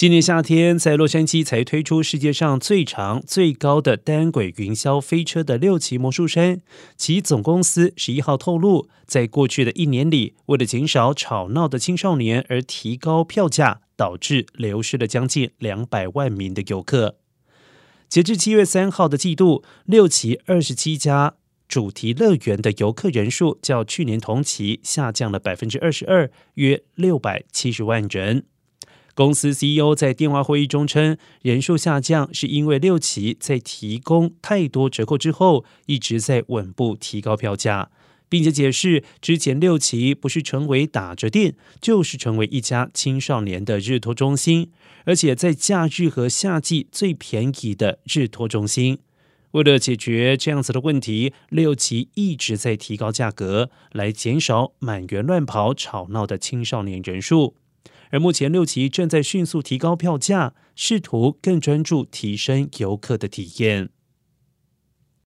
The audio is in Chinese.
今年夏天，在洛杉矶才推出世界上最长、最高的单轨云霄飞车的六旗魔术山，其总公司十一号透露，在过去的一年里，为了减少吵闹的青少年而提高票价，导致流失了将近两百万名的游客。截至七月三号的季度，六旗二十七家主题乐园的游客人数较去年同期下降了百分之二十二，约六百七十万人。公司 CEO 在电话会议中称，人数下降是因为六旗在提供太多折扣之后，一直在稳步提高票价，并且解释之前六旗不是成为打折店，就是成为一家青少年的日托中心，而且在假日和夏季最便宜的日托中心。为了解决这样子的问题，六旗一直在提高价格，来减少满园乱跑、吵闹的青少年人数。而目前六旗正在迅速提高票价，试图更专注提升游客的体验。